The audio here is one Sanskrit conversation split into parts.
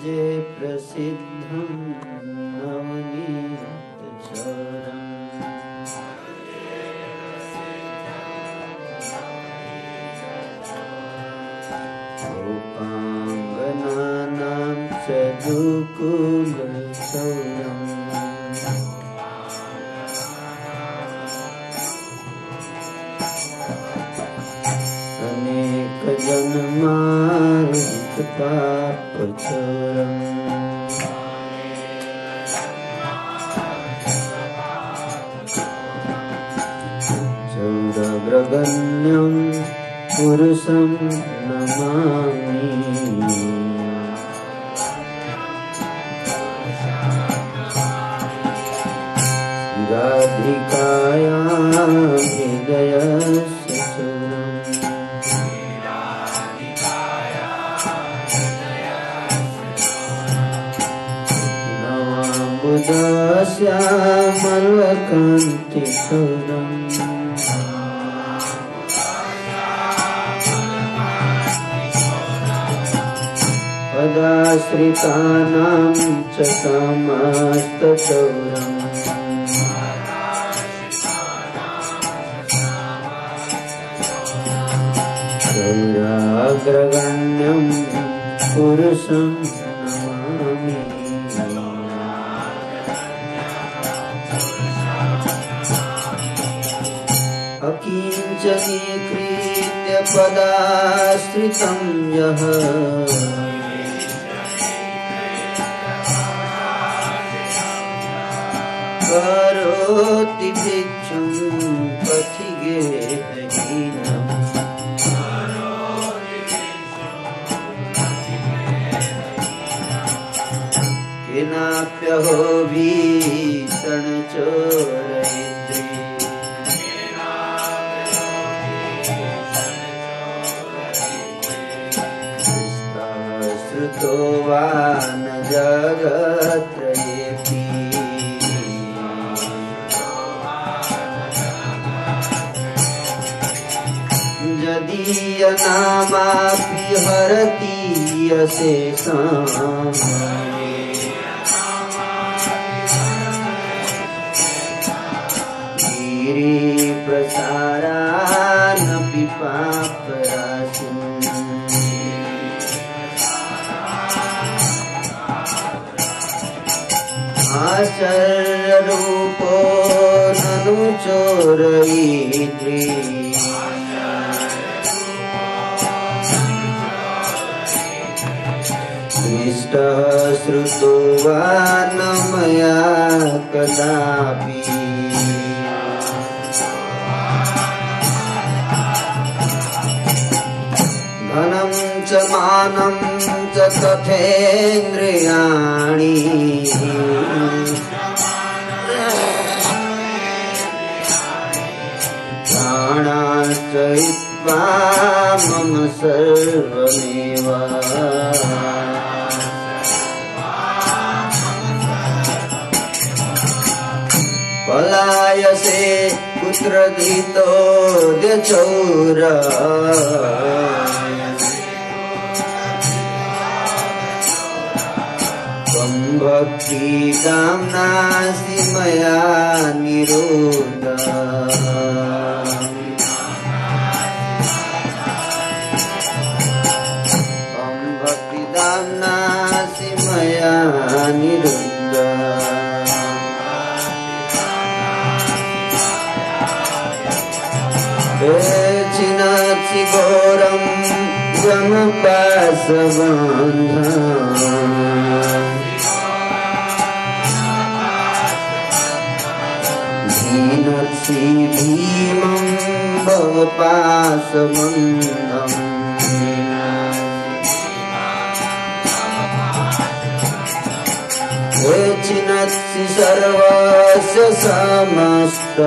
जे प्रसिद्धं नवाबुदस्यामल्वकान्तिचूरम् पदाश्रितानां च समस्तचौरम् चौराग्रगण्यं पुरुषं पदाश्रितं यः। करोति भिक्षुं पथिगेहहीनम् केनाप्यहो भीषणचोरयित्री हरति यशेषाम् गिरिप्रसारानपि पापराशिम् आश्चर्यरूपो ननु चोरयित्री न मया कदापि धनं च मानं च तथेन्द्रियाणि प्राणाश्च हित्वा मम सर्वमेव पुत्रधृतोऽद्यचौर त्वं भक्तिदां नासि मया निरोध धीनसि भीमं चिनसि सर्वस्य समस्तबन्धम्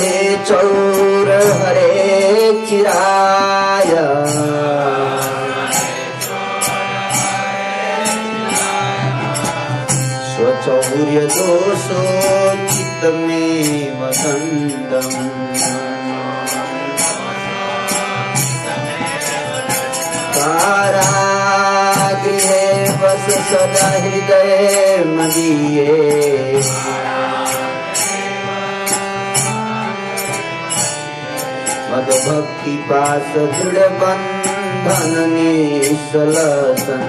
हे चौर हरे चिराय स्वचौर्यदोषोचितमे वसन्तम् कारागृहे वस सदा हृदये मदीये। दृढबन्धन निसलसन्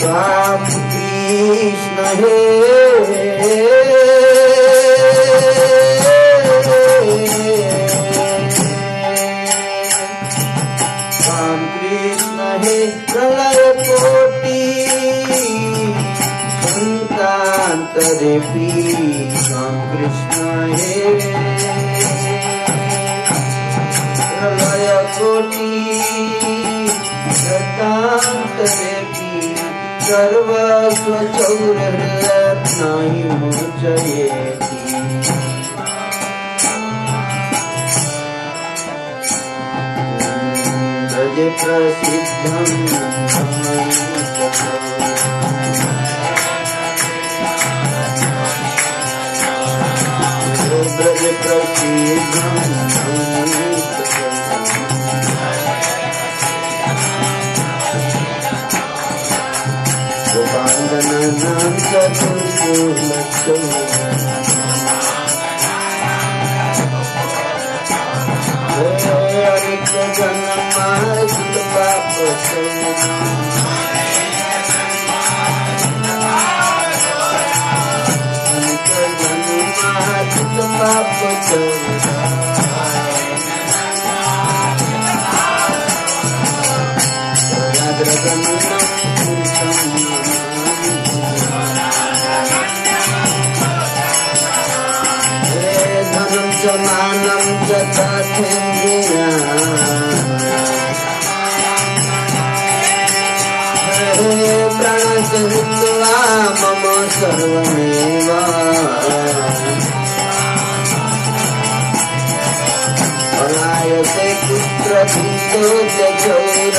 त्वां कृष्ण हे तदपी राम तदपि रामकृष्णाय प्रलय कोटि तदपि सर्वस्वचौरत्नायि मोचयेति प्रसिद्धं प्रकृती प्रसी जनम चतुर्भुलक्षम् धनं च मानं च तथेन्द्रिया हे प्रणश हित्वा मम सर्वमेव पलायसे कुत्र भीतो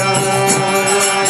Hare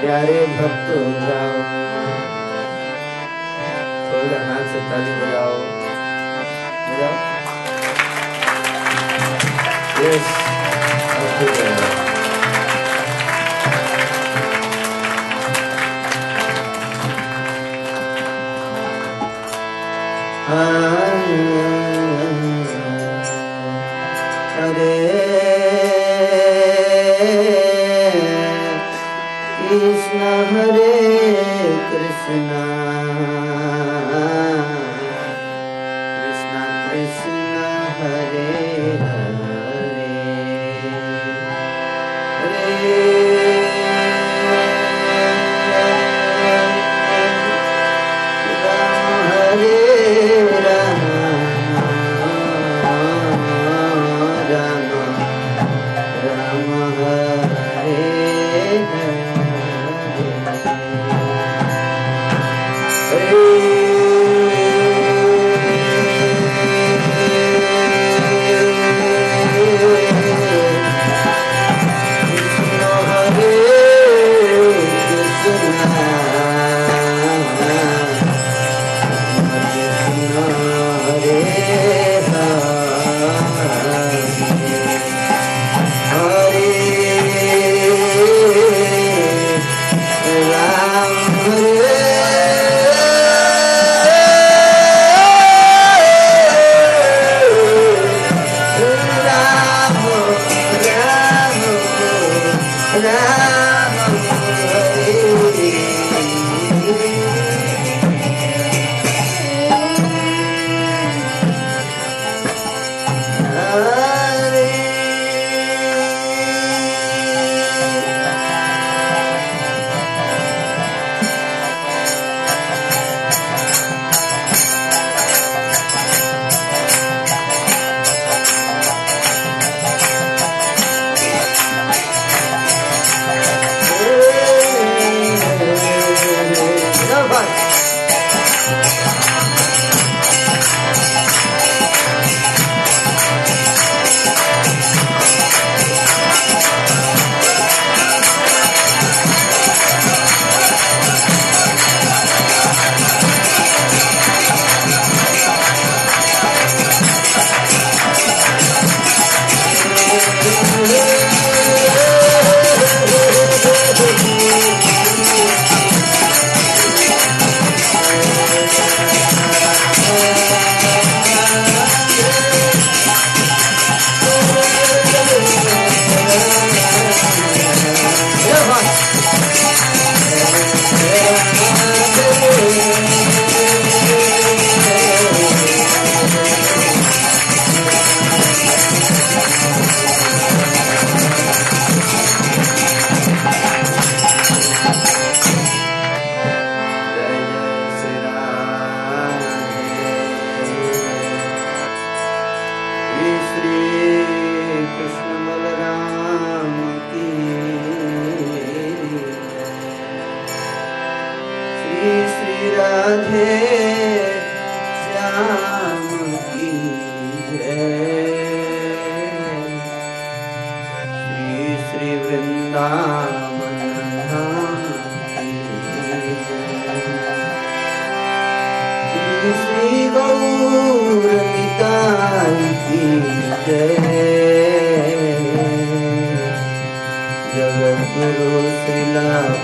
प्यारे भक्तों गाओ थोड़ा हाथ से ताली बजाओ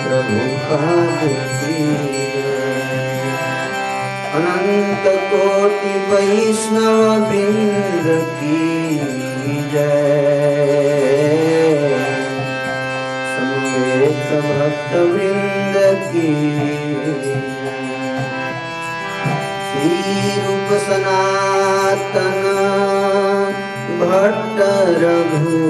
प्रभु अनंत कोटि वैष्णव वृंद की जय। संवेद भक्त वृंद की रूप सनातन भट्ट रघु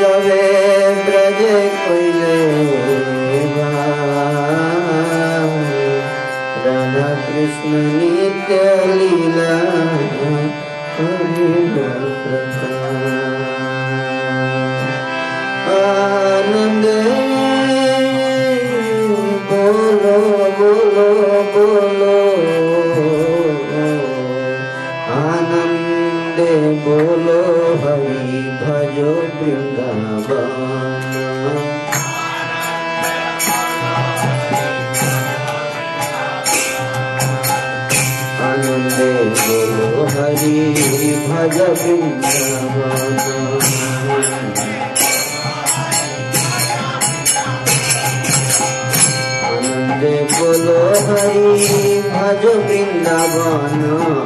যাবে ব্রজে কইলে রাধা কৃষ্ণ নিত্য লীলা আনন্দ বলো বলো বলো আনন্দে বলো হরি ভজ বৃন্দ আনন্দে গুরু হরি ভজ আনন্দে বলো হরি ভজ বৃন্দাবন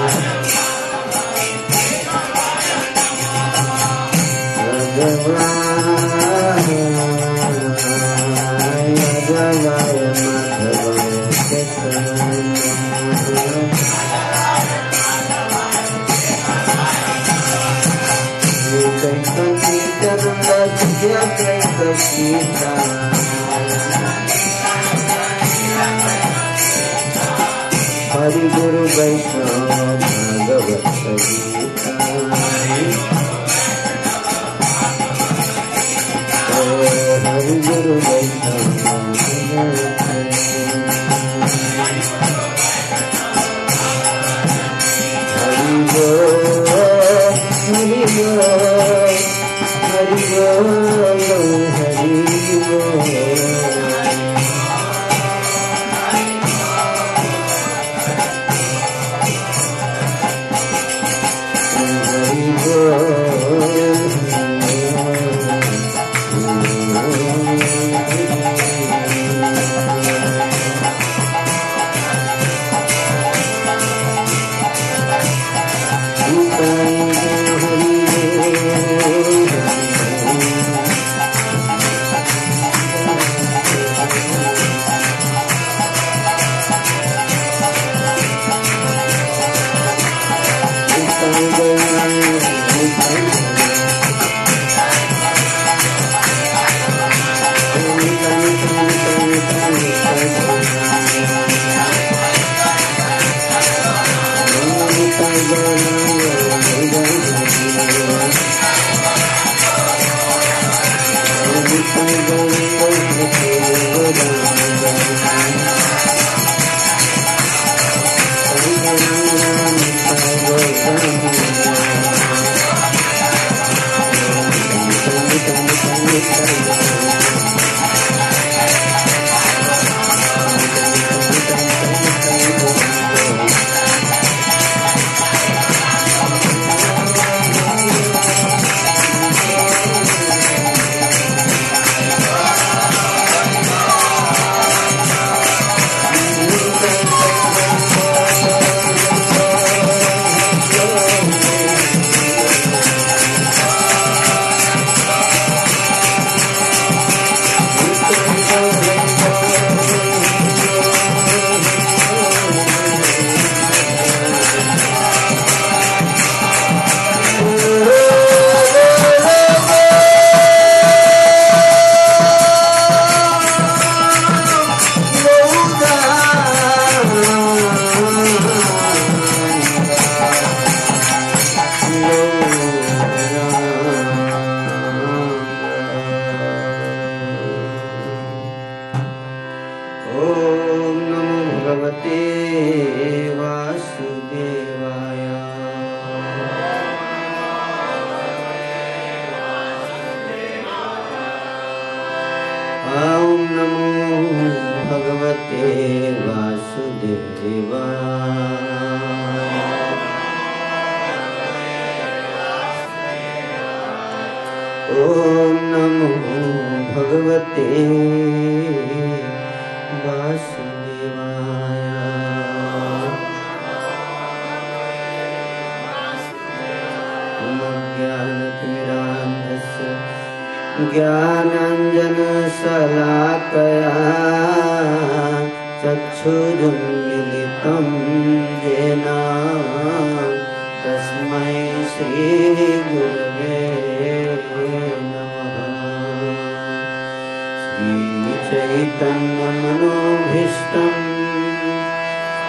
हरि गुरु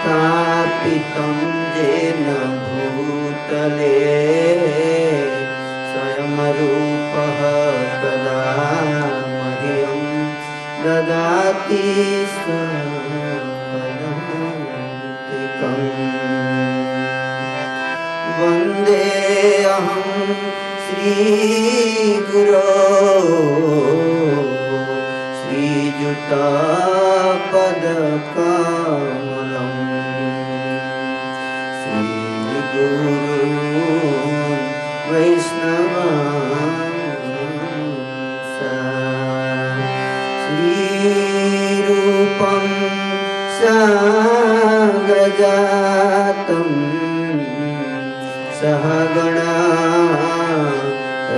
स्थापितं येन भूतले। स्वयंरूपः कदा मह्यं ददाति स्वपदान्तिकम् वन्देऽहं श्रीगुरो। श्रीयुतापदकमलम् सहगणा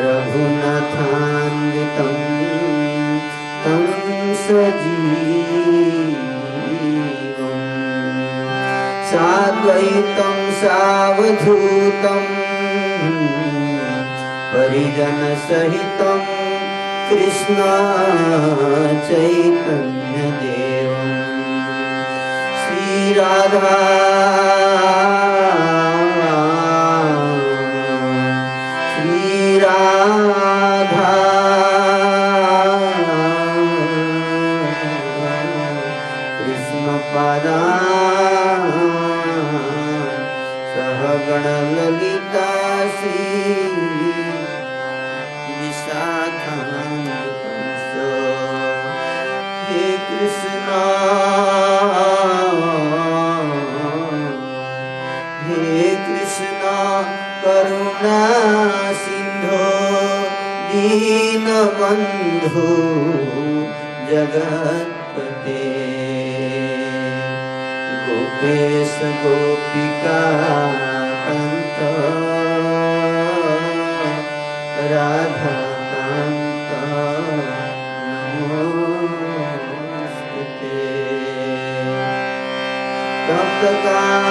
रघुनाथान्वितं तं सजीवम् साद्वैतं सावधूतं परिजनसहितं कृष्ण चैतन्यदेवं। श्रीराधा श्रीराधा सहगण ललिता श्री विशाखा हे कृष्णा हे कृष्णा करुणा सिंधो दीनबंधु जगत देश गोपिका कंत। राधा कंत। नमोस्ते। तब तक